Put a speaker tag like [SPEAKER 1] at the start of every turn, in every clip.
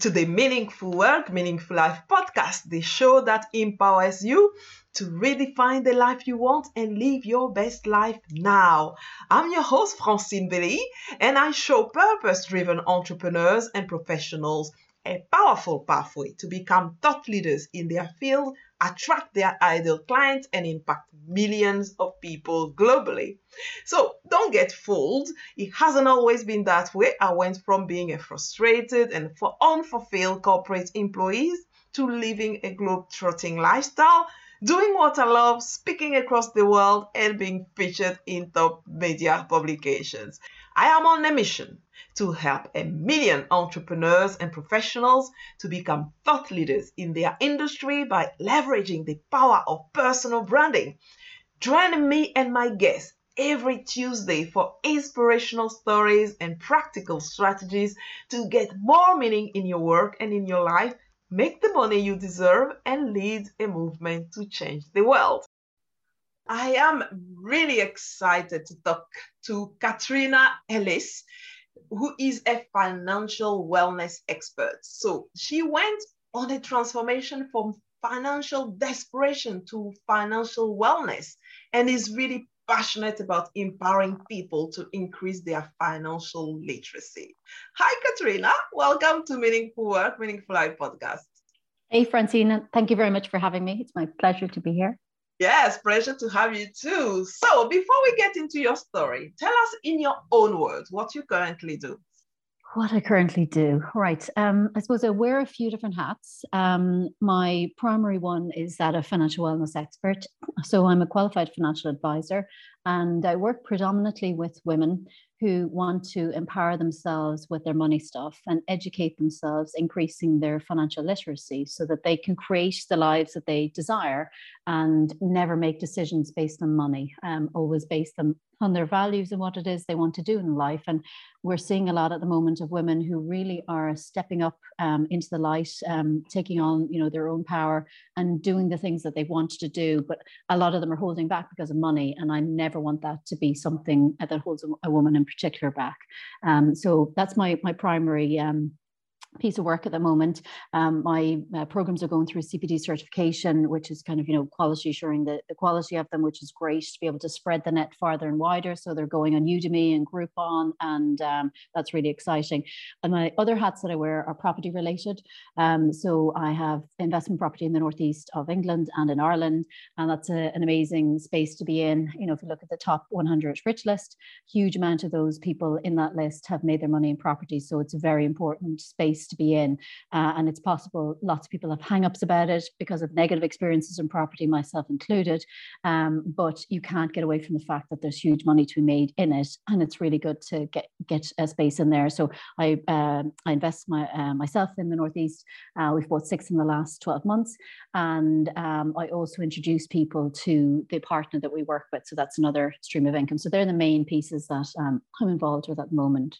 [SPEAKER 1] to the Meaningful Work, Meaningful Life podcast, the show that empowers you to redefine the life you want and live your best life now. I'm your host, Francine Beleyi, and I show purpose driven entrepreneurs and professionals a powerful pathway to become thought leaders in their field, attract their ideal clients, and impact millions of people globally. So don't get fooled. It hasn't always been that way. I went from being a frustrated and unfulfilled corporate employee to living a globe-trotting lifestyle, doing what I love, speaking across the world, and being featured in top media publications. I am on a mission to help a million entrepreneurs and professionals to become thought leaders in their industry by leveraging the power of personal branding. Join me and my guests every Tuesday for inspirational stories and practical strategies to get more meaning in your work and in your life, make the money you deserve, and lead a movement to change the world. I am really excited to talk to Katrina Ellis who is a financial wellness expert. So she went on a transformation from financial desperation to financial wellness and is really passionate about empowering people to increase their financial literacy. Hi, Katrina. Welcome to Meaningful Work, Meaningful Life podcast.
[SPEAKER 2] Hey, Francine. Thank you very much for having me. It's my pleasure to be here.
[SPEAKER 1] Yes, pleasure to have you too. So, before we get into your story, tell us in your own words what you currently do.
[SPEAKER 2] What I currently do, right? Um, I suppose I wear a few different hats. Um, my primary one is that of financial wellness expert. So I'm a qualified financial advisor, and I work predominantly with women who want to empower themselves with their money stuff and educate themselves, increasing their financial literacy so that they can create the lives that they desire and never make decisions based on money, um, always based on, on their values and what it is they want to do in life. And we're seeing a lot at the moment of women who really are stepping up um, into the light, um, taking on you know their own power and doing the things that they want to do. But a lot of them are holding back because of money, and I never want that to be something that holds a, a woman in particular back. Um, so that's my my primary um, piece of work at the moment. Um, my uh, programs are going through CPD certification, which is kind of, you know, quality assuring the, the quality of them, which is great to be able to spread the net farther and wider. So they're going on Udemy and Groupon, and um, that's really exciting. And my other hats that I wear are property related. Um, so I have investment property in the northeast of England and in Ireland, and that's a, an amazing space to be in. You know, if you look at the top 100 rich list, huge amount of those people in that list have made their money in property. So it's a very important space space to be in. Uh, and it's possible lots of people have hangups about it because of negative experiences in property, myself included. Um, but you can't get away from the fact that there's huge money to be made in it. And it's really good to get, get a space in there. So I, uh, I invest my, uh, myself in the Northeast. Uh, we've bought six in the last 12 months. And um, I also introduce people to the partner that we work with. So that's another stream of income. So they're the main pieces that um, I'm involved with at the moment.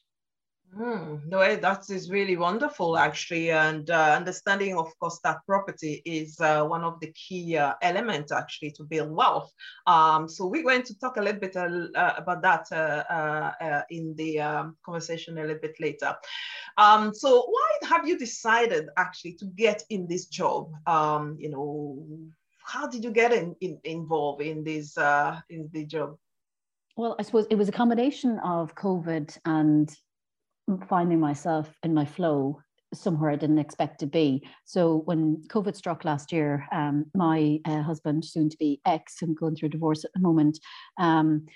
[SPEAKER 1] Mm, no, that is really wonderful, actually. And uh, understanding, of course, that property is uh, one of the key uh, elements, actually, to build wealth. Um, so we're going to talk a little bit uh, about that uh, uh, in the um, conversation a little bit later. Um, so why have you decided, actually, to get in this job? Um, you know, how did you get in, in, involved in this in the job?
[SPEAKER 2] Well, I suppose it was a combination of COVID and finding myself in my flow somewhere I didn't expect to be. So when COVID struck last year, um, my uh, husband, soon to be ex, and going through a divorce at the moment, um,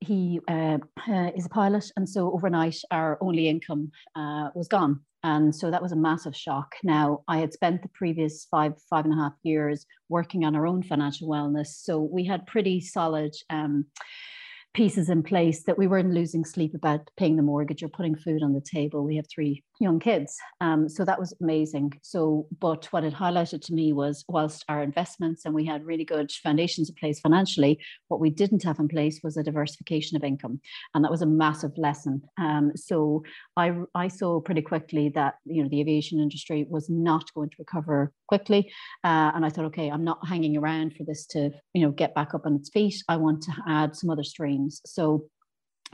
[SPEAKER 2] he uh, uh, is a pilot, and so overnight our only income uh, was gone, and so that was a massive shock. Now I had spent the previous five five and a half years working on our own financial wellness, so we had pretty solid. Um, pieces in place that we weren't losing sleep about paying the mortgage or putting food on the table. We have three young kids. Um, so that was amazing. So, but what it highlighted to me was whilst our investments and we had really good foundations in place financially, what we didn't have in place was a diversification of income. And that was a massive lesson. Um, so I, I saw pretty quickly that, you know, the aviation industry was not going to recover quickly. Uh, and I thought, okay, I'm not hanging around for this to, you know, get back up on its feet. I want to add some other streams. So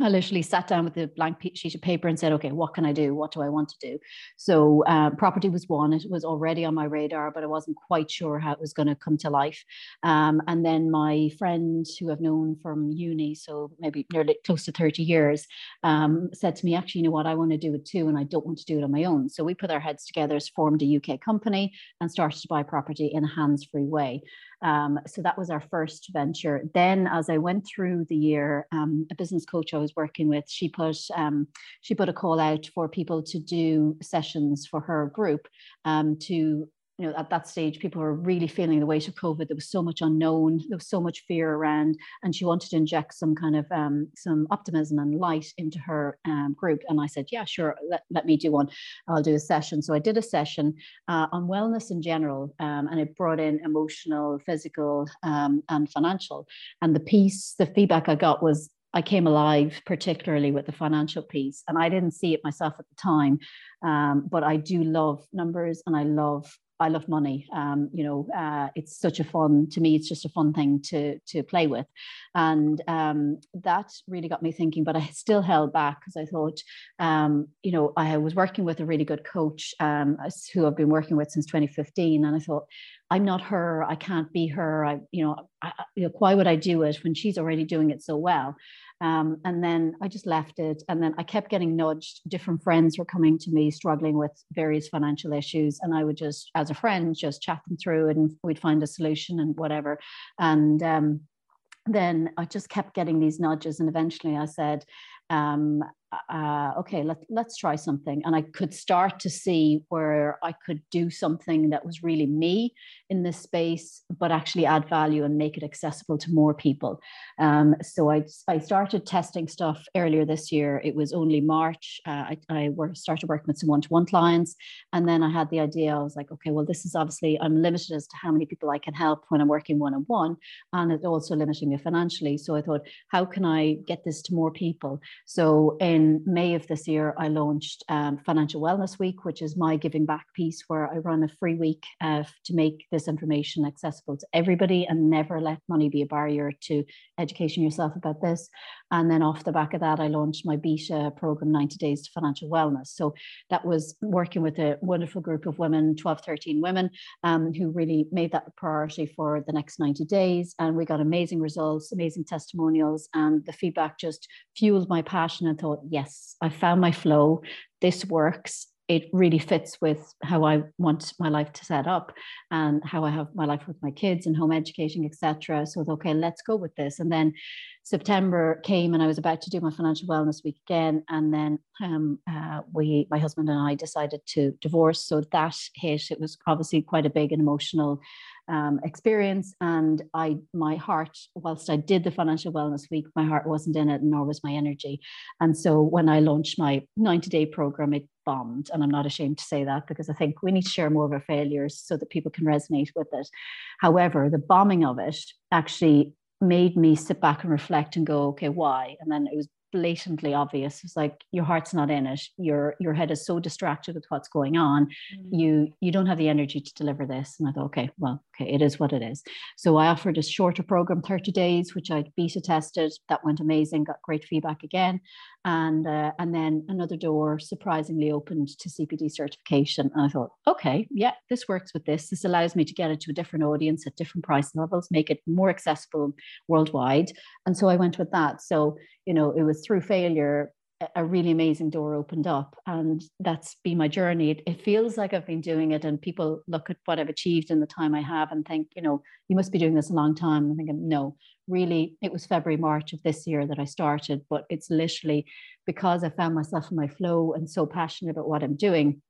[SPEAKER 2] I literally sat down with a blank sheet of paper and said, okay, what can I do? What do I want to do? So, uh, property was one. It was already on my radar, but I wasn't quite sure how it was going to come to life. Um, and then my friend, who I've known from uni, so maybe nearly close to 30 years, um, said to me, actually, you know what? I want to do it too, and I don't want to do it on my own. So, we put our heads together, formed a UK company, and started to buy property in a hands free way. Um, so that was our first venture. Then, as I went through the year, um, a business coach I was working with, she put um, she put a call out for people to do sessions for her group um, to you know, at that stage, people were really feeling the weight of COVID. There was so much unknown, there was so much fear around, and she wanted to inject some kind of um, some optimism and light into her um, group. And I said, yeah, sure, let, let me do one. I'll do a session. So I did a session uh, on wellness in general, um, and it brought in emotional, physical, um, and financial. And the piece, the feedback I got was I came alive, particularly with the financial piece. And I didn't see it myself at the time, um, but I do love numbers and I love I love money. Um, you know, uh, it's such a fun to me. It's just a fun thing to to play with, and um, that really got me thinking. But I still held back because I thought, um, you know, I was working with a really good coach um, who I've been working with since 2015, and I thought, I'm not her. I can't be her. I, you know, I, you know, why would I do it when she's already doing it so well? Um, and then I just left it. And then I kept getting nudged. Different friends were coming to me struggling with various financial issues. And I would just, as a friend, just chat them through and we'd find a solution and whatever. And um, then I just kept getting these nudges. And eventually I said, um, uh, okay, let, let's try something. And I could start to see where I could do something that was really me in this space, but actually add value and make it accessible to more people. Um, so I, I started testing stuff earlier this year. It was only March. Uh, I, I started working with some one to one clients. And then I had the idea I was like, okay, well, this is obviously, I'm limited as to how many people I can help when I'm working one on one. And it's also limiting me financially. So I thought, how can I get this to more people? So in in May of this year, I launched um, Financial Wellness Week, which is my giving back piece where I run a free week uh, to make this information accessible to everybody and never let money be a barrier to education yourself about this. And then off the back of that, I launched my beta program, 90 Days to Financial Wellness. So that was working with a wonderful group of women, 12, 13 women, um, who really made that a priority for the next 90 days. And we got amazing results, amazing testimonials, and the feedback just fueled my passion and thought, yes, I found my flow. This works it really fits with how I want my life to set up and how I have my life with my kids and home educating, etc. So okay, let's go with this. And then September came, and I was about to do my financial wellness week again, and then um, uh, we, my husband and I, decided to divorce. So that hit. It was obviously quite a big and emotional um, experience. And I, my heart, whilst I did the financial wellness week, my heart wasn't in it, nor was my energy. And so when I launched my 90 day program, it bombed. And I'm not ashamed to say that because I think we need to share more of our failures so that people can resonate with it. However, the bombing of it actually made me sit back and reflect and go, okay, why? And then it was blatantly obvious it's like your heart's not in it your your head is so distracted with what's going on mm-hmm. you you don't have the energy to deliver this and i thought okay well okay it is what it is so i offered a shorter program 30 days which i beta tested that went amazing got great feedback again and uh, and then another door surprisingly opened to CPD certification. And I thought, okay, yeah, this works with this. This allows me to get it to a different audience at different price levels, make it more accessible worldwide. And so I went with that. So you know, it was through failure a really amazing door opened up and that's been my journey it, it, feels like i've been doing it and people look at what i've achieved in the time i have and think you know you must be doing this a long time i'm thinking no really it was February, March of this year that I started, but it's literally because I found myself in my flow and so passionate about what I'm doing.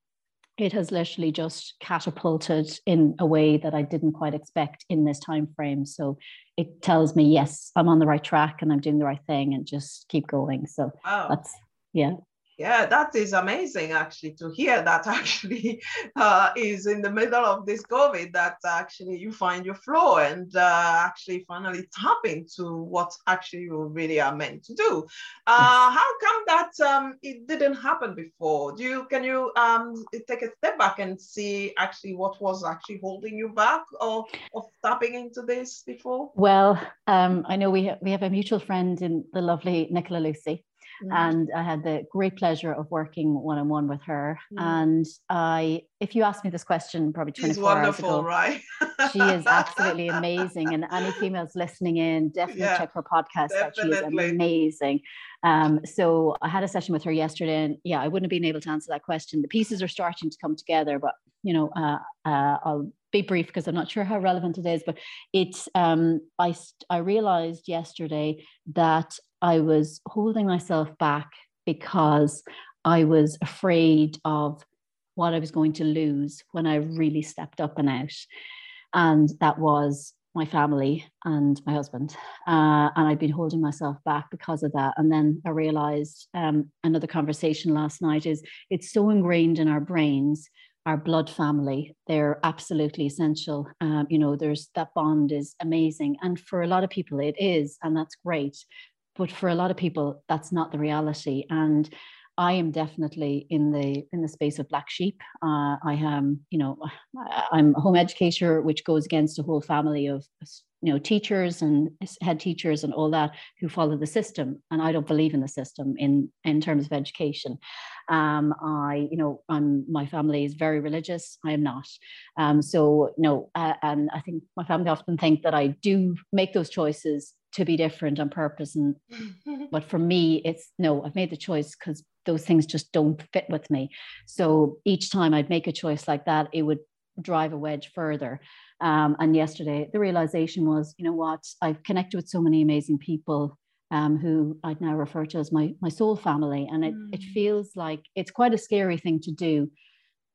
[SPEAKER 2] It has literally just catapulted in a way that I didn't quite expect in this time frame. So it tells me, yes, I'm on the right track and I'm doing the right thing and just keep going. So wow. that's yeah
[SPEAKER 1] yeah that is amazing actually to hear that actually uh, is in the middle of this covid that actually you find your flow and uh, actually finally tap into what actually you really are meant to do. Uh, how come that um, it didn't happen before? Do you can you um, take a step back and see actually what was actually holding you back or of tapping into this before?
[SPEAKER 2] Well um, i know we, ha- we have a mutual friend in the lovely nicola lucy Mm. And I had the great pleasure of working one on one with her. Mm. And I, if you asked me this question probably 24 hours ago,
[SPEAKER 1] right?
[SPEAKER 2] she is absolutely amazing. And any females listening in, definitely yeah, check her podcast out. She is amazing. Um, so I had a session with her yesterday, and yeah, I wouldn't have been able to answer that question. The pieces are starting to come together, but you know, uh, uh, I'll be brief because I'm not sure how relevant it is. But it's um, I I realized yesterday that I was holding myself back because I was afraid of what I was going to lose when I really stepped up and out. And that was my family and my husband. Uh, and I'd been holding myself back because of that. And then I realized um, another conversation last night is it's so ingrained in our brains. Our blood family, they're absolutely essential. Um, you know, there's that bond is amazing. And for a lot of people, it is, and that's great but for a lot of people that's not the reality and I am definitely in the in the space of black sheep. Uh, I am, you know, I'm a home educator, which goes against a whole family of, you know, teachers and head teachers and all that who follow the system, and I don't believe in the system in in terms of education. Um, I, you know, I'm my family is very religious. I am not. Um, so no, uh, and I think my family often think that I do make those choices to be different on purpose and but for me it's no i've made the choice because those things just don't fit with me. So each time i'd make a choice like that it would drive a wedge further. Um, and yesterday the realization was you know what? I've connected with so many amazing people um, who I'd now refer to as my my soul family, and it, mm. it feels like it's quite a scary thing to do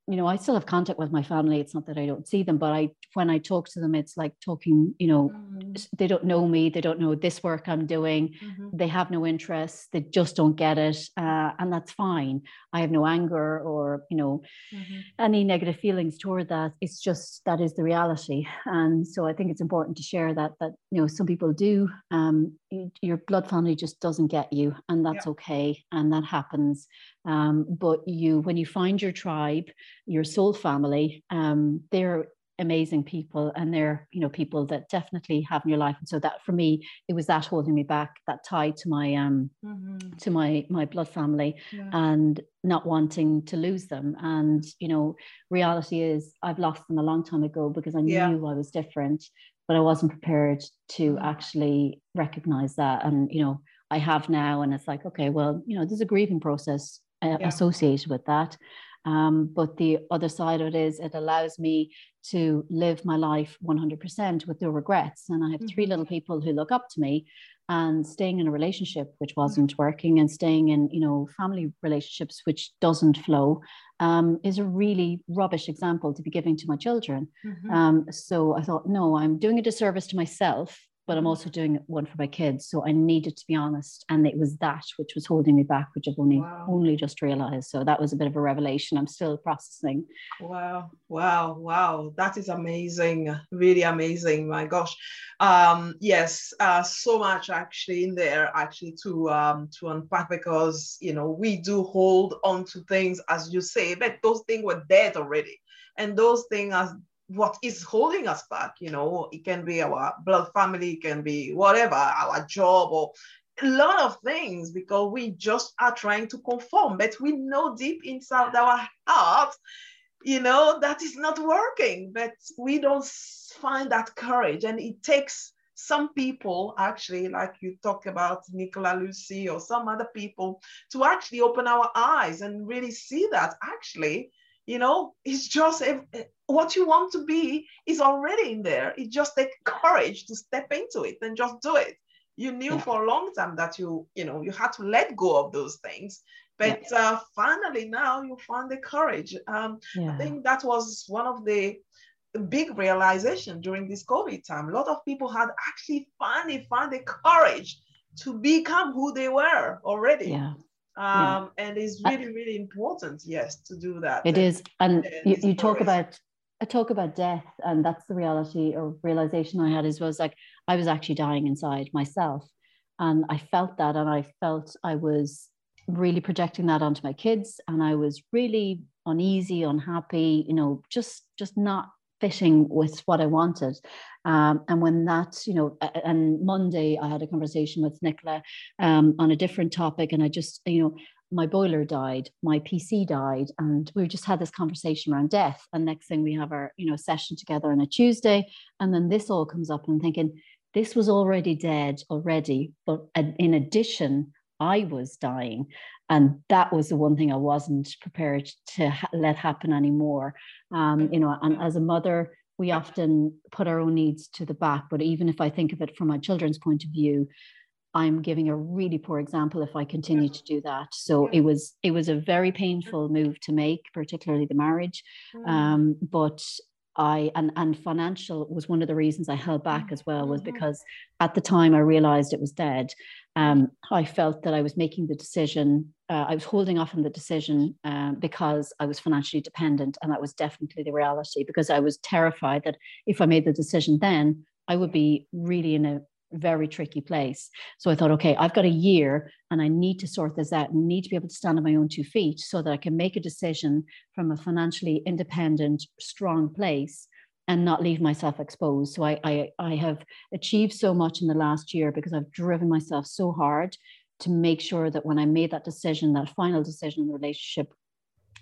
[SPEAKER 2] you know, I still have contact with my family. It's not that I don't see them, but I, when I talk to them, it's like talking, you know, mm. they don't know me. They don't know this work I'm doing. Mm-hmm. They have no interest. They just don't get it. Uh, and that's fine. I have no anger or, you know, mm-hmm. any negative feelings toward that. It's just, that is the reality. And so I think it's important to share that, that, you know, some people do, um, your blood family just doesn't get you and that's yeah. okay. And that happens. Um, but you, when you find your tribe, your soul family, um, they're amazing people and they're you know people that definitely have in your life and so that for me it was that holding me back that tie to my um mm-hmm. to my my blood family yeah. and not wanting to lose them and you know reality is i've lost them a long time ago because i knew yeah. i was different but i wasn't prepared to mm-hmm. actually recognize that and you know i have now and it's like okay well you know there's a grieving process uh, yeah. associated with that. Um, but the other side of it is it allows me to live my life 100% with no regrets. And I have three mm-hmm. little people who look up to me and staying in a relationship which wasn't working and staying in, you know, family relationships which doesn't flow um, is a really rubbish example to be giving to my children. Mm-hmm. Um, so I thought, no, I'm doing a disservice to myself but I'm also doing one for my kids. So I needed to be honest. And it was that which was holding me back, which I've only wow. only just realized. So that was a bit of a revelation. I'm still processing.
[SPEAKER 1] Wow. Wow. Wow. That is amazing. Really amazing. My gosh. Um, yes, uh, so much actually in there actually to um to unpack because you know we do hold on to things as you say, but those things were dead already. And those things are what is holding us back you know it can be our blood family it can be whatever our job or a lot of things because we just are trying to conform. But we know deep inside our heart you know that is not working. But we don't find that courage. And it takes some people actually like you talk about nicola lucy or some other people to actually open our eyes and really see that actually you know it's just what you want to be is already in there. It just takes courage to step into it and just do it. You knew yeah. for a long time that you you know you had to let go of those things. But yeah. uh, finally now you found the courage. Um, yeah. i think that was one of the big realization during this covid time. A lot of people had actually finally found the courage to become who they were already.
[SPEAKER 2] Yeah.
[SPEAKER 1] Um, yeah. and it's really really important yes to do that
[SPEAKER 2] It and, is, and, and you, you talk about I talk about death, and that's the reality or realization I had is was like I was actually dying inside myself, and I felt that, and I felt I was really projecting that onto my kids, and I was really uneasy, unhappy, you know, just just not fitting with what I wanted. Um, and when that, you know, and Monday I had a conversation with Nicola um, on a different topic, and I just, you know, my boiler died, my PC died, and we just had this conversation around death. And next thing we have our, you know, session together on a Tuesday, and then this all comes up, and I'm thinking this was already dead already, but in addition, I was dying. And that was the one thing I wasn't prepared to ha- let happen anymore. Um, you know, and as a mother, we often put our own needs to the back. But even if I think of it from my children's point of view, I'm giving a really poor example if I continue to do that. So it was it was a very painful move to make, particularly the marriage. Mm. Um, but I and and financial was one of the reasons I held back as well was mm-hmm. because at the time I realized it was dead. Um, I felt that I was making the decision. Uh, I was holding off on the decision um, because I was financially dependent, and that was definitely the reality. Because I was terrified that if I made the decision then, I would be really in a very tricky place. So I thought, okay, I've got a year and I need to sort this out and need to be able to stand on my own two feet so that I can make a decision from a financially independent, strong place and not leave myself exposed. So I, I, I have achieved so much in the last year because I've driven myself so hard to make sure that when I made that decision, that final decision in the relationship,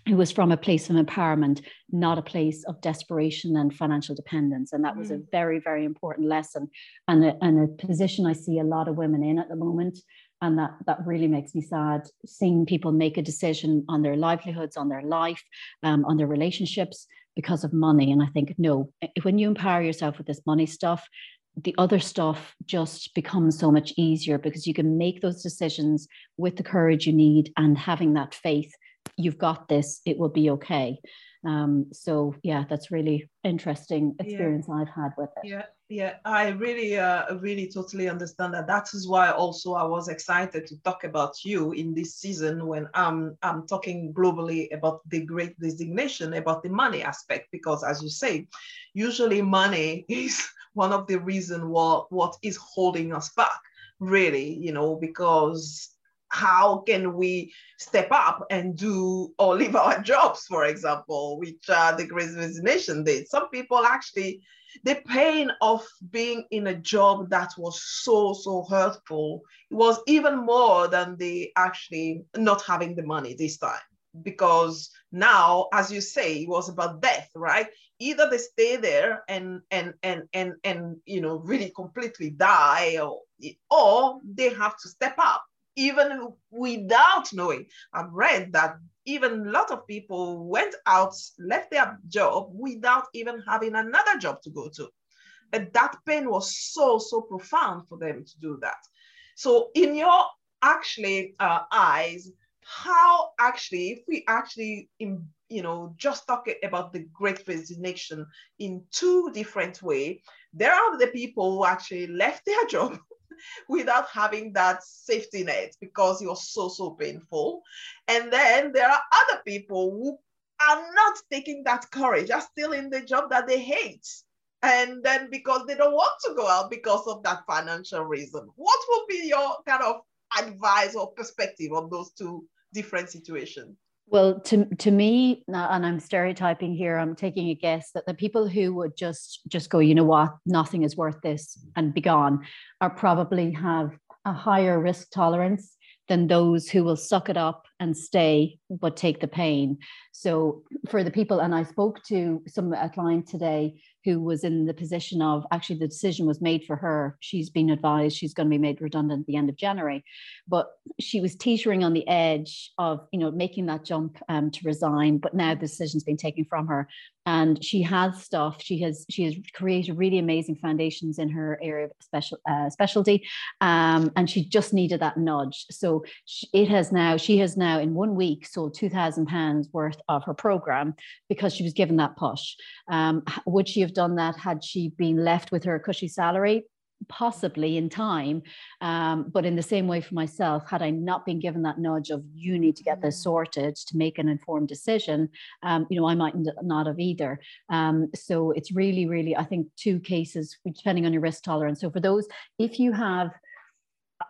[SPEAKER 2] it was from a place of empowerment, not a place of desperation and financial dependence. And that was mm. a very, very important lesson and a, and a position I see a lot of women in at the moment. And that, that really makes me sad seeing people make a decision on their livelihoods, on their life, um, on their relationships because of money. And I think, no, when you empower yourself with this money stuff, the other stuff just becomes so much easier because you can make those decisions with the courage you need and having that faith you've got this, it will be okay. Um, so yeah, that's really interesting experience yeah. I've had with it.
[SPEAKER 1] Yeah, yeah, I really, uh, really totally understand that. That is why also I was excited to talk about you in this season when I'm I'm talking globally about the Great Resignation, about the money aspect, because as you say, usually money is one of the reason what what is holding us back really you know because how can we step up and do or leave our jobs, for example, which uh, the Great Resignation did. Some people actually, the pain of being in a job that was so, so hurtful was even more than the actually not having the money this time. Because now, as you say, it was about death, right? Either they stay there and and and and and you know really completely die, or or they have to step up even without knowing. I've read that even a lot of people went out, left their job without even having another job to go to. And that pain was so, so profound for them to do that. So, in your actually uh, eyes, how actually, if we actually, in, you know, just talk about the great resignation in two different way, there are the people who actually left their job without having that safety net because it was so, so painful. And then there are other people who are not taking that courage, are still in the job that they hate. And then because they don't want to go out because of that financial reason. What would be your kind of advice or perspective on those two different situations?
[SPEAKER 2] Well, to to me, uh, and I'm stereotyping here. I'm taking a guess that the people who would just just go, you know what, nothing is worth this, and be gone, are probably have a higher risk tolerance than those who will suck it up and stay but take the pain. So for the people, and I spoke to some a client today who was in the position of actually the decision was made for her. She's been advised she's going to be made redundant at the end of January, but she was teetering on the edge of you know making that jump um, to resign. But now the decision's been taken from her, and she has stuff. She has she has created really amazing foundations in her area of special uh, specialty, um, and she just needed that nudge. So she, it has now she has now in one week sold two thousand pounds worth of her program because she was given that push. Um, would she have have done that had she been left with her cushy salary possibly in time um, but in the same way for myself had i not been given that nudge of you need to get this mm. sorted to make an informed decision um, you know i might not have either um, so it's really really i think two cases depending on your risk tolerance so for those if you have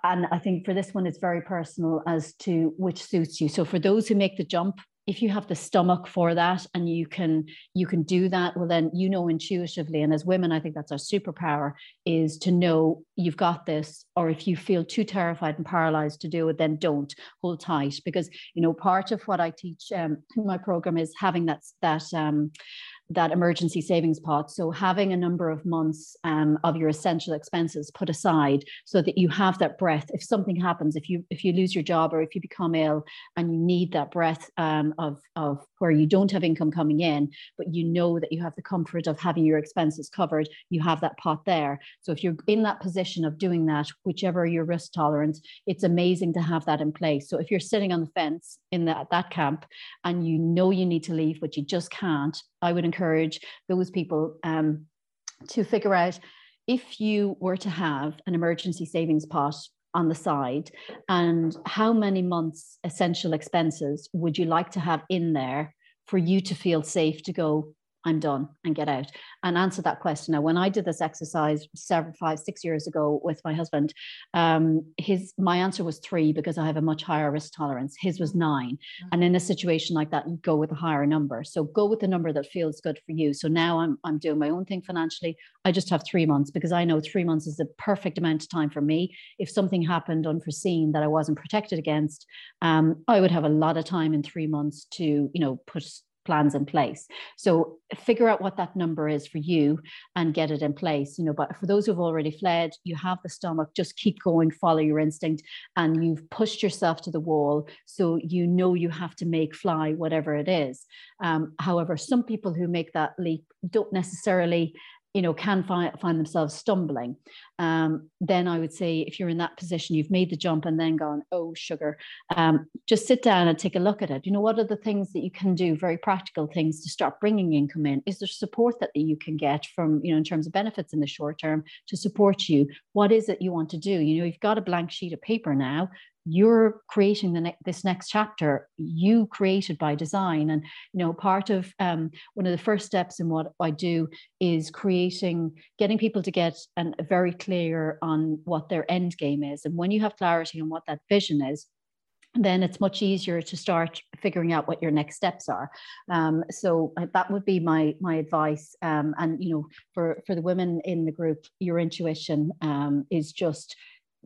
[SPEAKER 2] and i think for this one it's very personal as to which suits you. So for those who make the jump if you have the stomach for that and you can you can do that well then you know intuitively and as women i think that's our superpower is to know you've got this or if you feel too terrified and paralyzed to do it then don't hold tight. Because you know part of what i teach um, in my program is having that that um, that emergency savings pot. So having a number of months um, of your essential expenses put aside so that you have that breath. If something happens, if you if you lose your job or if you become ill and you need that breath um, of of where you don't have income coming in, but you know that you have the comfort of having your expenses covered, you have that pot there. So if you're in that position of doing that, whichever your risk tolerance, it's amazing to have that in place. So if you're sitting on the fence in that that camp and you know you need to leave, but you just can't, I would encourage those people um, to figure out if you were to have an emergency savings pot on the side and how many months essential expenses would you like to have in there for you to feel safe to go I'm done and get out and answer that question. Now, when I did this exercise several, five, six years ago with my husband, um, his my answer was three because I have a much higher risk tolerance. His was 9 mm-hmm. And in a situation like that, you go with a higher number. So go with the number that feels good for you. So now I'm I'm doing my own thing financially. I just have three months because I know three months is the perfect amount of time for me. If something happened unforeseen that I wasn't protected against, um, I would have a lot of time in three months to, you know, put plans in place. So figure out what that number is for you and get it in place. You know, but for those who've already fled, you have the stomach, just keep going, follow your instinct, and you've pushed yourself to the wall. So you know you have to make fly whatever it is. Um, however, some people who make that leap don't necessarily you know can find find themselves stumbling um, then i would say if you're in that position you've made the jump and then gone oh sugar. Um, just sit down and take a look at it. You know what are the things that you can do very practical things to start bringing income in? Is there support that you can get from you know in terms of benefits in the short term to support you? What is it you want to do? You know you've got a blank sheet of paper now you're creating the ne- this next chapter you created by design and you know part of um, one of the first steps in what i do is creating getting people to get an, very clear on what their end game is and when you have clarity on what that vision is then it's much easier to start figuring out what your next steps are. Um, so uh, that would be my my advice. Um, and you know, for for the women in the group, your intuition um, is just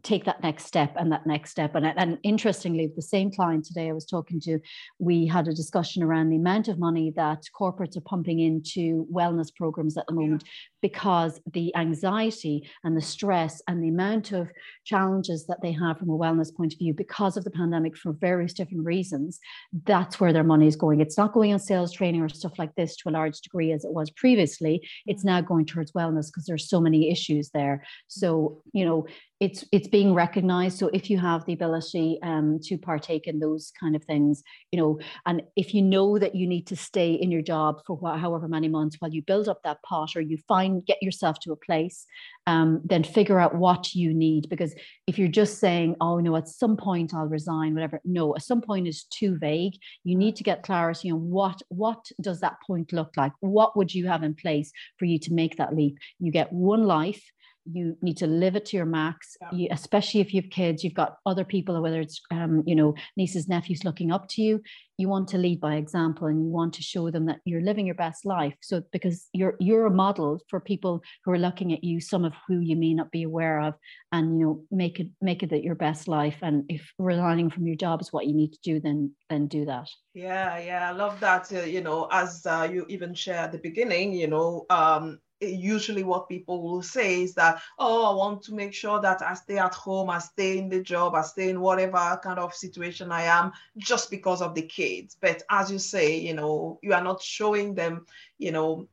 [SPEAKER 2] take that next step and that next step. And, and interestingly, the same client today I was talking to, we had a discussion around the amount of money that corporates are pumping into wellness programs at the moment yeah. because the anxiety and the stress and the amount of challenges that they have from a wellness point of view because of the pandemic for various different reasons, that's where their money is going. It's not going on sales training or stuff like this to a large degree as it was previously. It's mm. now going towards wellness because there's so many issues there. So, you know, it's it's being recognized. So if you have the ability um, to partake in those kind of things you know and if you know that you need to stay in your job for wh- however many months while you build up that pot or you find get yourself to a place um, then figure out what you need. Because if you're just saying oh no at some point i'll resign whatever no at some point is too vague. You need to get clarity on what what does that point look like? What would you have in place for you to make that leap? You get one life you need to live it to your max. Yeah. you, especially if you have kids you've got other people whether it's um, you know nieces nephews looking up to you you want to lead by example and you want to show them that you're living your best life. So because you're you're a model for people who are looking at you some of who you may not be aware of and you know make it make it that your best life. And if resigning from your job is what you need to do then then do that.
[SPEAKER 1] Yeah yeah i love that uh, you know as uh, you even share at the beginning you know um Eh, usually what people will say is that, oh, I want to make sure that I stay at home, I stay in the job, I stay in whatever kind of situation I am just because of the kids. But as you say, you know, you are not showing them, you know,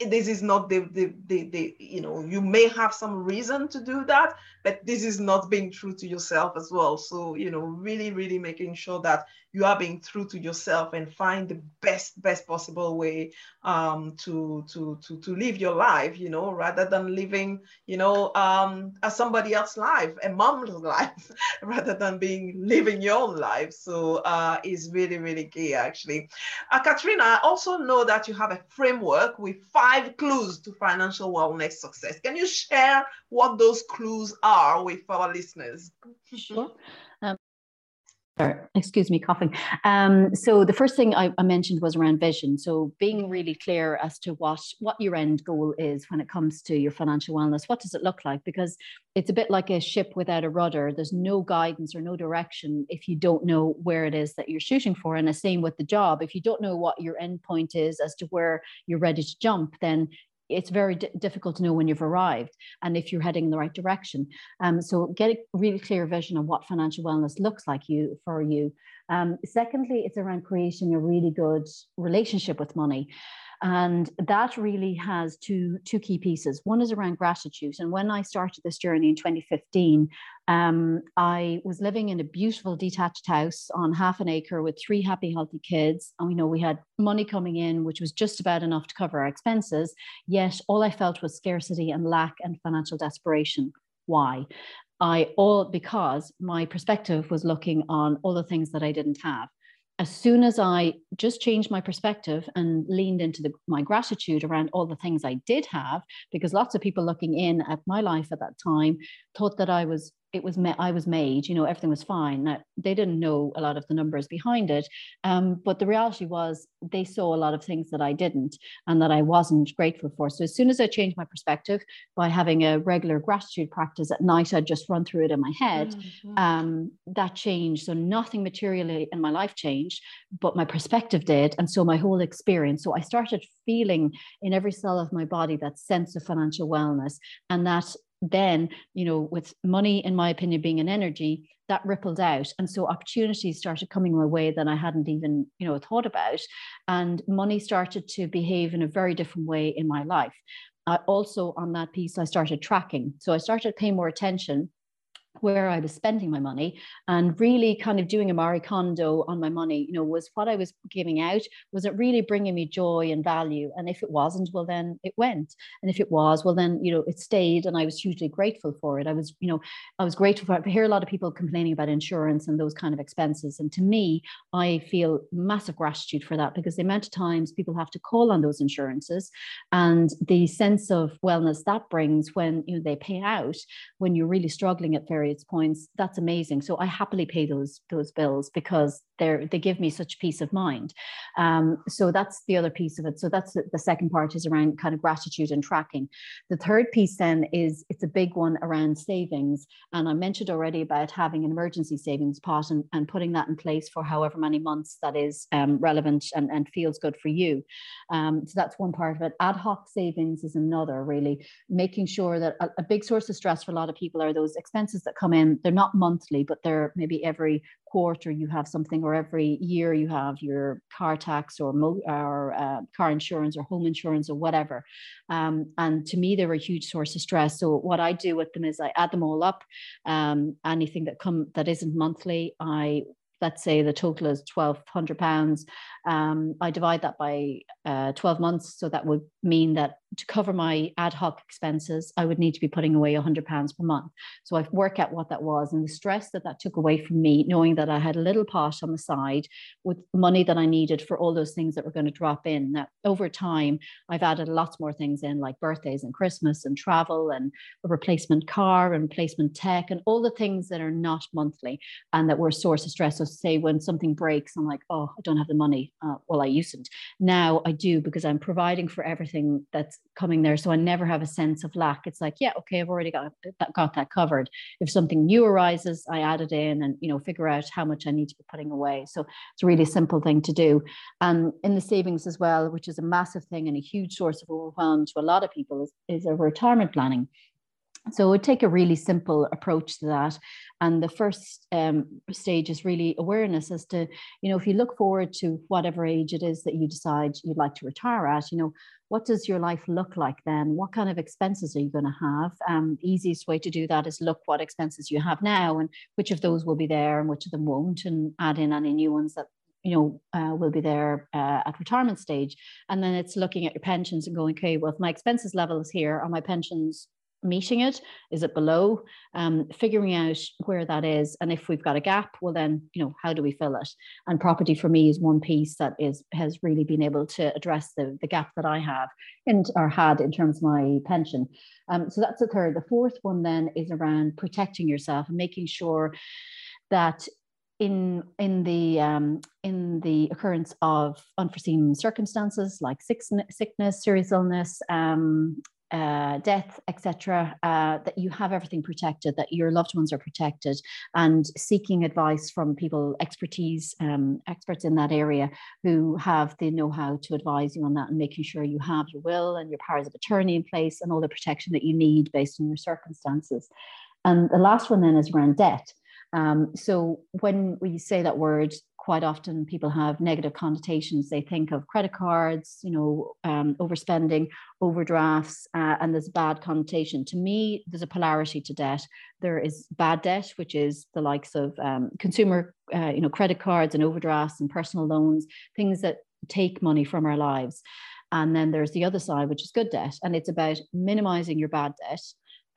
[SPEAKER 1] eh, this is not the, the, the, the, you know, you may have some reason to do that, but this is not being true to yourself as well. So, you know, really, really making sure that you are being true to yourself and find the best, best possible way um, to, to, to, to live your life, you know, rather than living, you know, um, a somebody else's life, a mom's life, rather than being living your own life. So uh, is really, really key actually. Uh, Katrina, I also know that you have a framework with five clues to financial wellness success. Can you share what those clues are with our listeners?
[SPEAKER 2] Sure. Um, Sorry, excuse me, coughing. Um, so the first thing I, I, mentioned was around vision. So being really clear as to what what your end goal is when it comes to your financial wellness. What does it look like? Because it's a bit like a ship without a rudder. There's no guidance or no direction if you don't know where it is that you're shooting for. And the same with the job. If you don't know what your end point is as to where you're ready to jump, then it's very d- difficult to know when you've arrived and if you're heading in the right direction. Um, so get a really clear vision of what financial wellness looks like you for you. Um, secondly, it's around creating a really good relationship with money. And that really has two, two key pieces. One is around gratitude. And when I started this journey in 2015, um, I was living in a beautiful detached house on half an acre with three happy, healthy kids. And we know we had money coming in, which was just about enough to cover our expenses. Yet all I felt was scarcity and lack and financial desperation. Why? I all because my perspective was looking on all the things that I didn't have as soon as I just changed my perspective and leaned into the, my gratitude around all the things I did have, because lots of people looking in at my life at that time thought that I was it was I was made, you know, everything was fine. Now, they didn't know a lot of the numbers behind it, um, but the reality was they saw a lot of things that I didn't and that I wasn't grateful for. So as soon as I changed my perspective by having a regular gratitude practice at night, I'd just run through it in my head. Mm-hmm. Um, that changed. So nothing materially in my life changed, but my perspective did, and so my whole experience. So I started feeling in every cell of my body that sense of financial wellness and that then, you know, with money, in my opinion, being an energy, that rippled out. And so opportunities started coming my way that I hadn't even, you know, thought about. And money started to behave in a very different way in my life. I also, on that piece, I started tracking. So I started paying more attention where I was spending my money and really kind of doing a Marie Kondo on my money, you know, was what I was giving out, was it really bringing me joy and value? And if it wasn't, well, then it went. And if it was, well, then, you know, it stayed and I was hugely grateful for it. I was, you know, I was grateful for it. I hear a lot of people complaining about insurance and those kind of expenses. And to me, I feel massive gratitude for that because the amount of times people have to call on those insurances and the sense of wellness that brings when, you know, they pay out when you're really struggling at various various points that's amazing. So i happily pay those those bills because they're they give me such peace of mind. Um, so that's the other piece of it. So that's the, the second part is around kind of gratitude and tracking. The third piece then is it's a big one around savings. And i mentioned already about having an emergency savings pot and, and putting that in place for however many months that is um, relevant and, and feels good for you. Um, so that's one part of it. Ad hoc savings is another really. Making sure that a, a big source of stress for a lot of people are those expenses that come in. They're not monthly, but they're maybe every quarter you have something, or every year you have your car tax or, mo- or uh, car insurance or home insurance or whatever. Um, and to me, they're a huge source of stress. So what I do with them is I add them all up. Um, anything that come that isn't monthly, I let's say the total is twelve hundred pounds. Um, I divide that by uh, 12 months. So that would mean that to cover my ad hoc expenses, I would need to be putting away £100 per month. So I've worked out what that was and the stress that that took away from me, knowing that I had a little pot on the side with money that I needed for all those things that were going to drop in. Now, over time, I've added lots more things in, like birthdays and Christmas and travel and a replacement car and replacement tech and all the things that are not monthly and that were a source of stress. So, say when something breaks, I'm like, oh, I don't have the money uh, well, I usedn't. Now I do because I'm providing for everything that's coming there. So I never have a sense of lack. It's like, yeah, okay, I've already got that, got that covered. If something new arises, I add it in and, you know, figure out how much I need to be putting away. So it's a really simple thing to do. And in the savings as well, which is a massive thing and a huge source of overwhelm to a lot of people is, is a retirement planning. So we take a really simple approach to that. And the first um, stage is really awareness as to, you know, if you look forward to whatever age it is that you decide you'd like to retire at, you know, what does your life look like then? What kind of expenses are you going to have? Um, easiest way to do that is look what expenses you have now and which of those will be there and which of them won't, and add in any new ones that you know, uh, will be there uh, at retirement stage. And then it's looking at your pensions and going, okay, well, if my expenses level is here, are my pensions meeting it? Is it below? Um, figuring out where that is, and if we've got a gap, well then you know how do we fill it? And property for me is one piece that is has really been able to address the the gap that I have and or had in terms of my pension. Um, so that's the third. The fourth one then is around protecting yourself and making sure that in in the um, in the occurrence of unforeseen circumstances like sickness, sickness serious illness, um, uh, death, etc., uh, that you have everything protected, that your loved ones are protected, and seeking advice from people, expertise, um, experts in that area who have the know-how to advise you on that, and making sure you have your will and your powers of attorney in place and all the protection that you need based on your circumstances. And the last one then is around debt. Um, so when we say that word, quite often people have negative connotations. They think of credit cards, you know, um, overspending, overdrafts, uh, and there's bad connotation. To me, there's a polarity to debt. There is bad debt, which is the likes of um, consumer, uh, you know, credit cards and overdrafts and personal loans, things that take money from our lives. And then there's the other side, which is good debt, and it's about minimizing your bad debt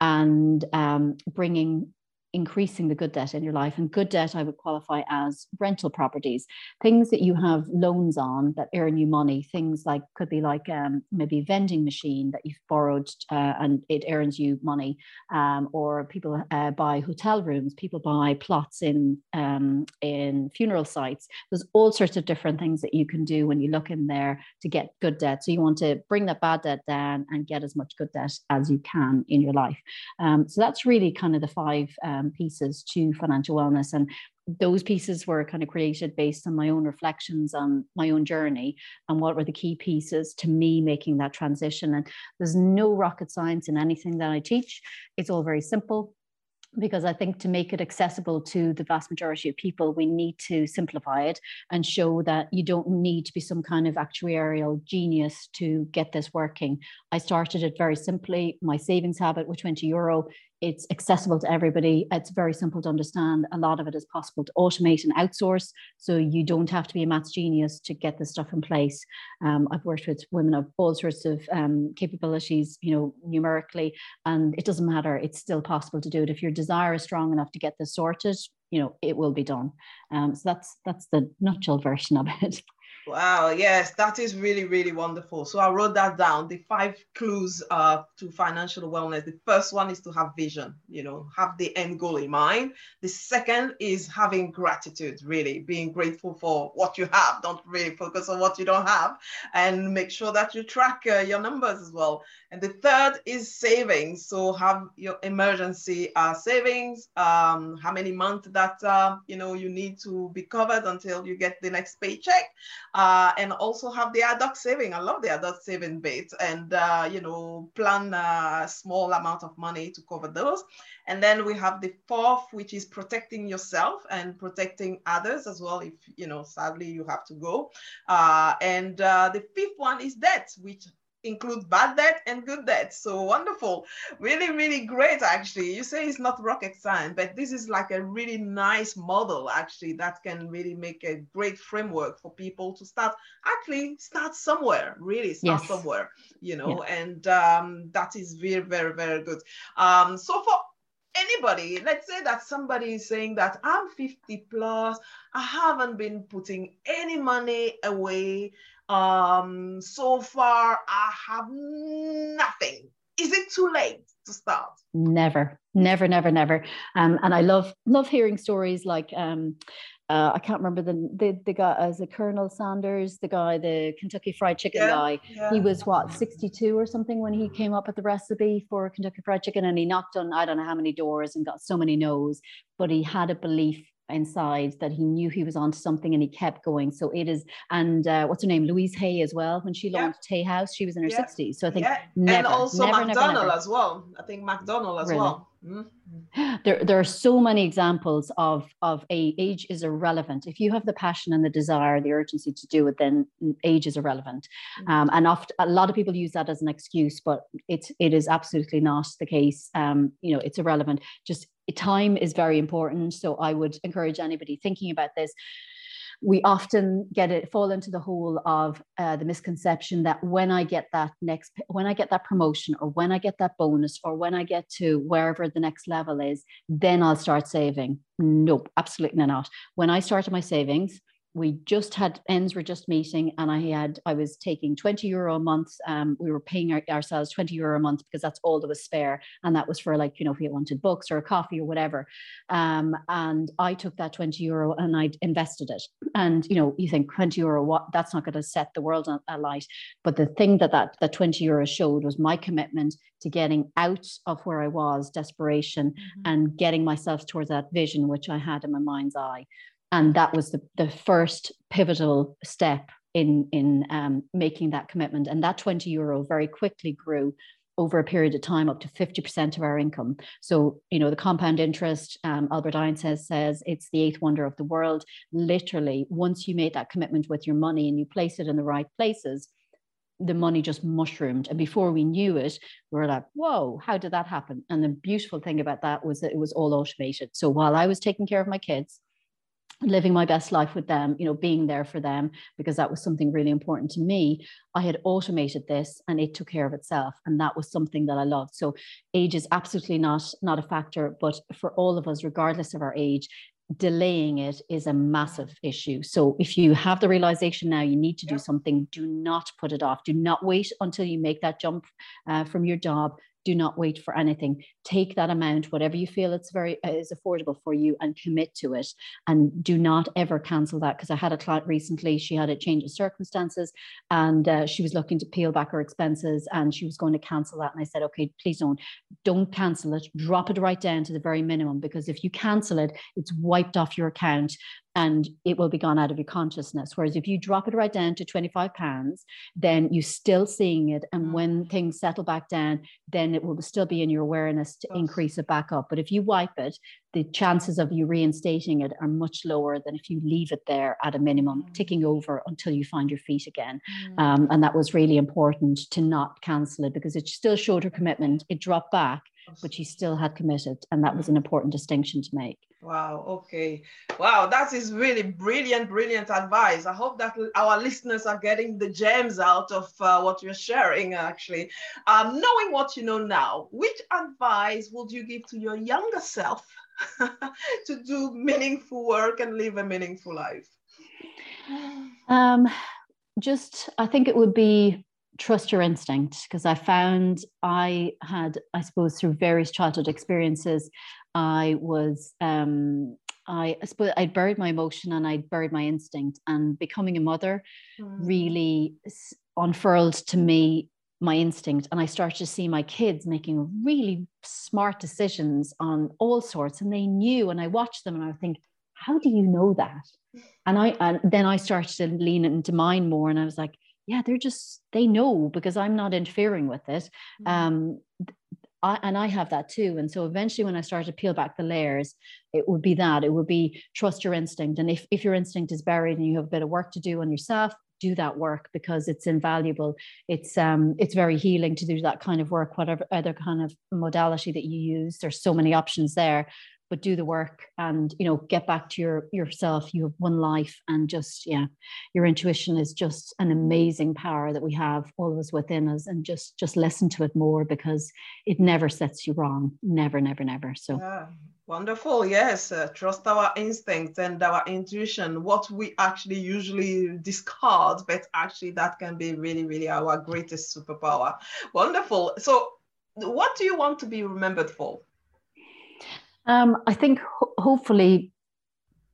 [SPEAKER 2] and um, bringing increasing the good debt in your life. And good debt, I would qualify as rental properties, things that you have loans on that earn you money. Things like could be like um, maybe vending machine that you've borrowed uh, and it earns you money, um, or people uh, buy hotel rooms, people buy plots in um, in funeral sites. There's all sorts of different things that you can do when you look in there to get good debt. So you want to bring that bad debt down and get as much good debt as you can in your life. Um, so that's really kind of the five um, pieces to financial wellness. And those pieces were kind of created based on my own reflections on my own journey and what were the key pieces to me making that transition. And there's no rocket science in anything that I teach, it's all very simple because I think to make it accessible to the vast majority of people, we need to simplify it and show that you don't need to be some kind of actuarial genius to get this working. I started it very simply. My savings habit with 20 euro it's accessible to everybody. It's very simple to understand. A lot of it is possible to automate and outsource. So you don't have to be a maths genius to get this stuff in place. Um, I've worked with women of all sorts of um, capabilities, you know, numerically, and it doesn't matter. It's still possible to do it. If your desire is strong enough to get this sorted, you know, it will be done. Um, so that's that's the nutshell version of it.
[SPEAKER 1] Wow, yes, that is really, really wonderful. So I wrote that down the five clues uh, to financial wellness. The first one is to have vision, you know, have the end goal in mind. The second is having gratitude, really being grateful for what you have. Don't really focus on what you don't have and make sure that you track uh, your numbers as well. And the third is savings. So have your emergency uh, savings, um, how many months that, uh, you know, you need to be covered until you get the next paycheck uh, and also have the adult saving. I love the adult saving bit and, uh, you know, plan a small amount of money to cover those. And then we have the fourth, which is protecting yourself and protecting others as well. If, you know, sadly you have to go. Uh, and uh, the fifth one is debt, which includes bad debt and good debt. So wonderful. Really, really great, actually. You say it's not rocket science, but this is like a really nice model, actually, that can really make a great framework for people to start, actually, start somewhere, really start yes. somewhere, you know, yeah. and um, that is very, very, very good. Um, so for anybody, let's say that somebody is saying that I'm 50 plus, I haven't been putting any money away. Um, so far, I have nothing. Is it too late to start?
[SPEAKER 2] Never, never, never, never. Um, and I love love hearing stories like um, uh, I can't remember the, the the guy as a Colonel Sanders, the guy, the Kentucky Fried Chicken yeah, guy. Yeah. He was what 62 or something when he came up with the recipe for Kentucky Fried Chicken, and he knocked on I don't know how many doors and got so many no's, but he had a belief inside that he knew he was onto something and he kept going. So it is, and uh, what's her name, Louise Hay as well. When she launched yeah. Hay House, she was in her yeah. 60s. So I think
[SPEAKER 1] yeah.
[SPEAKER 2] never,
[SPEAKER 1] and also
[SPEAKER 2] never,
[SPEAKER 1] McDonald
[SPEAKER 2] never, never.
[SPEAKER 1] as well. I think McDonald as really? well.
[SPEAKER 2] Mm-hmm. There, there are so many examples of of a, age is irrelevant. If you have the passion and the desire, the urgency to do it, then age is irrelevant. Mm-hmm. Um, and oft, a lot of people use that as an excuse, but it it is absolutely not the case. Um, you know, it's irrelevant. Just time is very important. So I would encourage anybody thinking about this we often get it fall into the hole of uh, the misconception that when I get that next, when I get that promotion, or when I get that bonus, or when I get to wherever the next level is, then I'll start saving. Nope, absolutely not. When I started my savings, we just had ends were just meeting and i had i was taking 20 euro a month um, we were paying our, ourselves 20 euro a month because that's all that was spare and that was for like you know if we wanted books or a coffee or whatever. Um, and i took that 20 euro and i invested it. And you know you think 20 euro what that's not going to set the world alight. But the thing that that, that 20 euro showed was my commitment to getting out of where i was desperation mm-hmm. and getting myself towards that vision which i had in my mind's eye and that was the, the first pivotal step in in um, making that commitment. And that 20 euro very quickly grew over a period of time up to 50% of our income. So you know the compound interest um, albert einstein says it's the eighth wonder of the world. Literally once you made that commitment with your money and you place it in the right places the money just mushroomed. And before we knew it we were like whoa how did that happen? And the beautiful thing about that was that it was all automated. So while i was taking care of my kids living my best life with them you know being there for them because that was something really important to me. I had automated this and it took care of itself and that was something that i loved. So age is absolutely not not a factor but for all of us regardless of our age delaying it is a massive issue. So if you have the realization now you need to do something do not put it off. Do not wait until you make that jump uh, from your job do not wait for anything. Take that amount whatever you feel it's very uh, is affordable for you and commit to it. And do not ever cancel that because i had a client recently she had a change of circumstances and uh, she was looking to peel back her expenses and she was going to cancel that. And i said okay please don't. Don't cancel it. Drop it right down to the very minimum because if you cancel it it's wiped off your account and it will be gone out of your consciousness. Whereas if you drop it right down to 25 pounds, then you're still seeing it. And when mm. things settle back down, then it will still be in your awareness to increase it back up. But if you wipe it, the chances of you reinstating it are much lower than if you leave it there at a minimum, mm. ticking over until you find your feet again. Mm. Um, and that was really important to not cancel it because it still showed her commitment. It dropped back, but he still had committed. And that was an important distinction to make.
[SPEAKER 1] Wow. Okay. Wow. That is really brilliant, brilliant advice. I hope that our listeners are getting the gems out of uh, what you're sharing, actually. Um, knowing what you know now, which advice would you give to your younger self to do meaningful work and live a meaningful life?
[SPEAKER 2] Um, just, I think it would be trust your instinct because I found I had, I suppose, through various childhood experiences, I was um, I, I suppose I'd buried my emotion and I'd buried my instinct, and becoming a mother mm. really unfurled to me my instinct, and I started to see my kids making really smart decisions on all sorts, and they knew, and I watched them, and I would think, how do you know that? And I and then I started to lean into mine more, and I was like, yeah, they're just they know because I'm not interfering with it. Mm. Um, I, and I have that too. And so eventually, when I started to peel back the layers, it would be that it would be trust your instinct. And if, if your instinct is buried and you have a bit of work to do on yourself, do that work because it's invaluable. It's um it's very healing to do that kind of work, whatever other kind of modality that you use. There's so many options there but do the work and you know get back to your yourself you have one life and just yeah your intuition is just an amazing power that we have always within us and just just listen to it more because it never sets you wrong never never never so
[SPEAKER 1] yeah. Wonderful. Yes. Uh, trust our instincts and our intuition, what we actually usually discard, but actually that can be really, really our greatest superpower. Wonderful. So, what do you want to be remembered for?
[SPEAKER 2] Um, I think ho- hopefully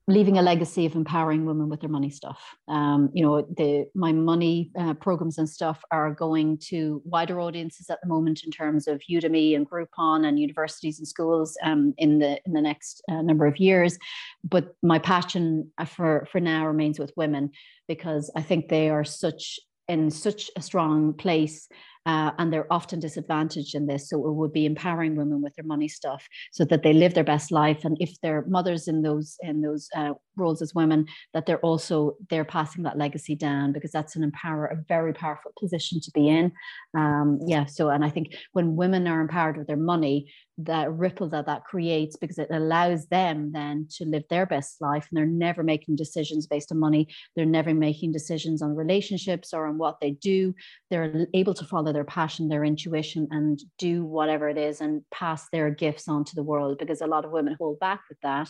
[SPEAKER 2] leaving a legacy of empowering women with their money stuff. Um, you know, the my money uh, programs and stuff are going to wider audiences at the moment in terms of Udemy and Groupon and universities and schools um, in the in the next uh, number of years. But my passion uh, for for now remains with women because I think they are such in such a strong place uh, and they're often disadvantaged in this. So it would be empowering women with their money stuff so that they live their best life. And if they're mothers in those in those uh, roles as women, that they're also they're passing that legacy down because that's an empower a very powerful position to be in. Um, yeah. So and I think when women are empowered with their money, that ripple that that creates because it allows them then to live their best life and they're never making decisions based on money they're never making decisions on relationships or on what they do they're able to follow their passion their intuition and do whatever it is and pass their gifts on to the world because a lot of women hold back with that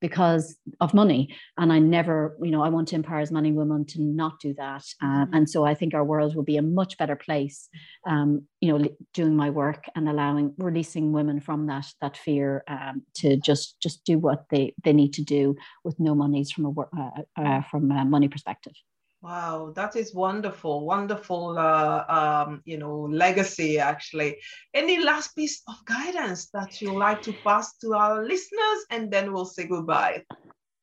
[SPEAKER 2] because of money. And I never, you know, I want to empower as many women to not do that. Uh, mm-hmm. and so I think our world will be a much better place, um, you know, doing my work and allowing releasing women from that that fear um, to just just do what they they need to do with no monies from a uh, uh, from a money perspective.
[SPEAKER 1] Wow, that is wonderful, wonderful, uh, um, you know, legacy. Actually, any last piece of guidance that you like to pass to our listeners, and then we'll say goodbye.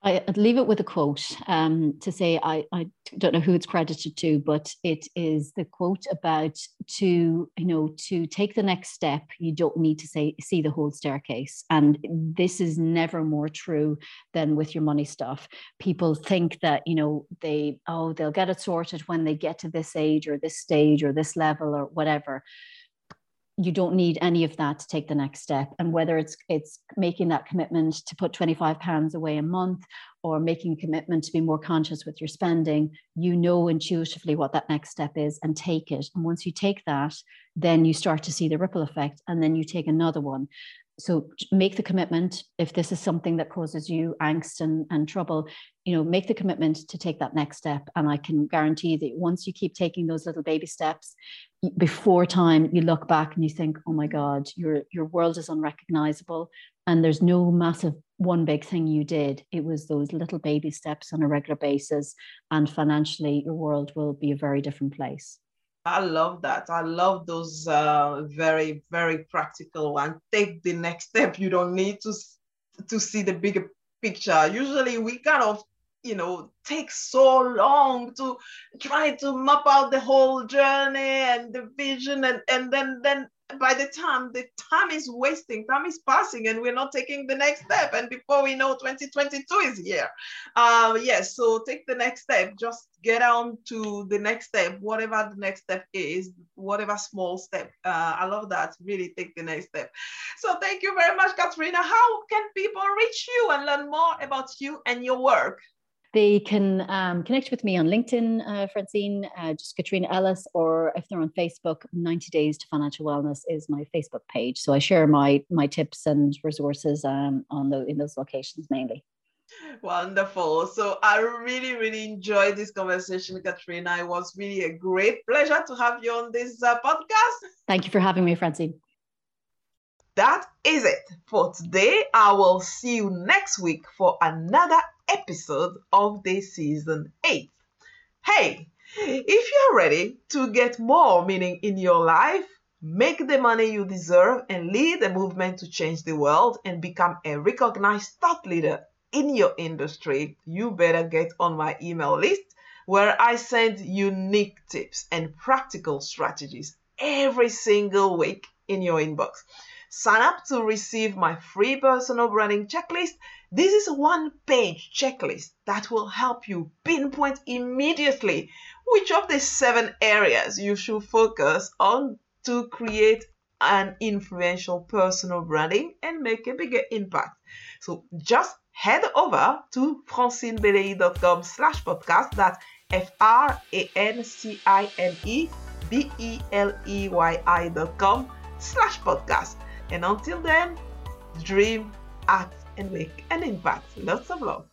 [SPEAKER 2] I'd leave it with a quote um, to say I, I don't know who it's credited to, but it is the quote about to you know to take the next step. You don't need to say see the whole staircase, and this is never more true than with your money stuff. People think that you know they oh they'll get it sorted when they get to this age or this stage or this level or whatever you don't need any of that to take the next step. And whether it's it's making that commitment to put 25 pounds away a month or making a commitment to be more conscious with your spending you know intuitively what that next step is and take it. And once you take that then you start to see the ripple effect and then you take another one. So make the commitment. If this is something that causes you angst and, and trouble you know make the commitment to take that next step and i can guarantee that once you keep taking those little baby steps before time you look back and you think oh my god your your world is unrecognizable and there's no massive one big thing you did it was those little baby steps on a regular basis and financially your world will be a very different place
[SPEAKER 1] I love that. I love those uh, very, very practical one. Take the next step. You don't need to to see the bigger picture. Usually, we kind of, you know, take so long to try to map out the whole journey and the vision, and and then then by the time the time is wasting time is passing and we're not taking the next step. And before we know 2022 is here. Uh yes so take the next step. Just get on to the next step whatever the next step is whatever small step. Uh, i love that. Really take the next step. So thank you very much katrina. How can people reach you and learn more about you and your work
[SPEAKER 2] they can um, connect with me on LinkedIn, uh, Francine, uh, just Katrina Ellis, or if they're on Facebook, 90 Days to Financial Wellness is my Facebook page. So I share my my tips and resources um, on the, in those locations mainly.
[SPEAKER 1] Wonderful. So I really, really enjoyed this conversation, Katrina. It was really a great pleasure to have you on this uh, podcast.
[SPEAKER 2] Thank you for having me, Francine.
[SPEAKER 1] That is it for today. I will see you next week for another episode of the season 8. Hey, if you're ready to get more meaning in your life, make the money you deserve, and lead a movement to change the world and become a recognized thought leader in your industry, you better get on my email list where I send unique tips and practical strategies every single week in your inbox. Sign up to receive my free personal branding checklist this is a one page checklist that will help you pinpoint immediately which of the seven areas you should focus on to create an influential personal branding and make a bigger impact. So just head over to francinebeleyi.com slash podcast. That's F-R-A-N-C-I-N-E-B-E-L-E-Y-I dot com slash podcast. And until then, dream, act, and make an impact. Lots of love.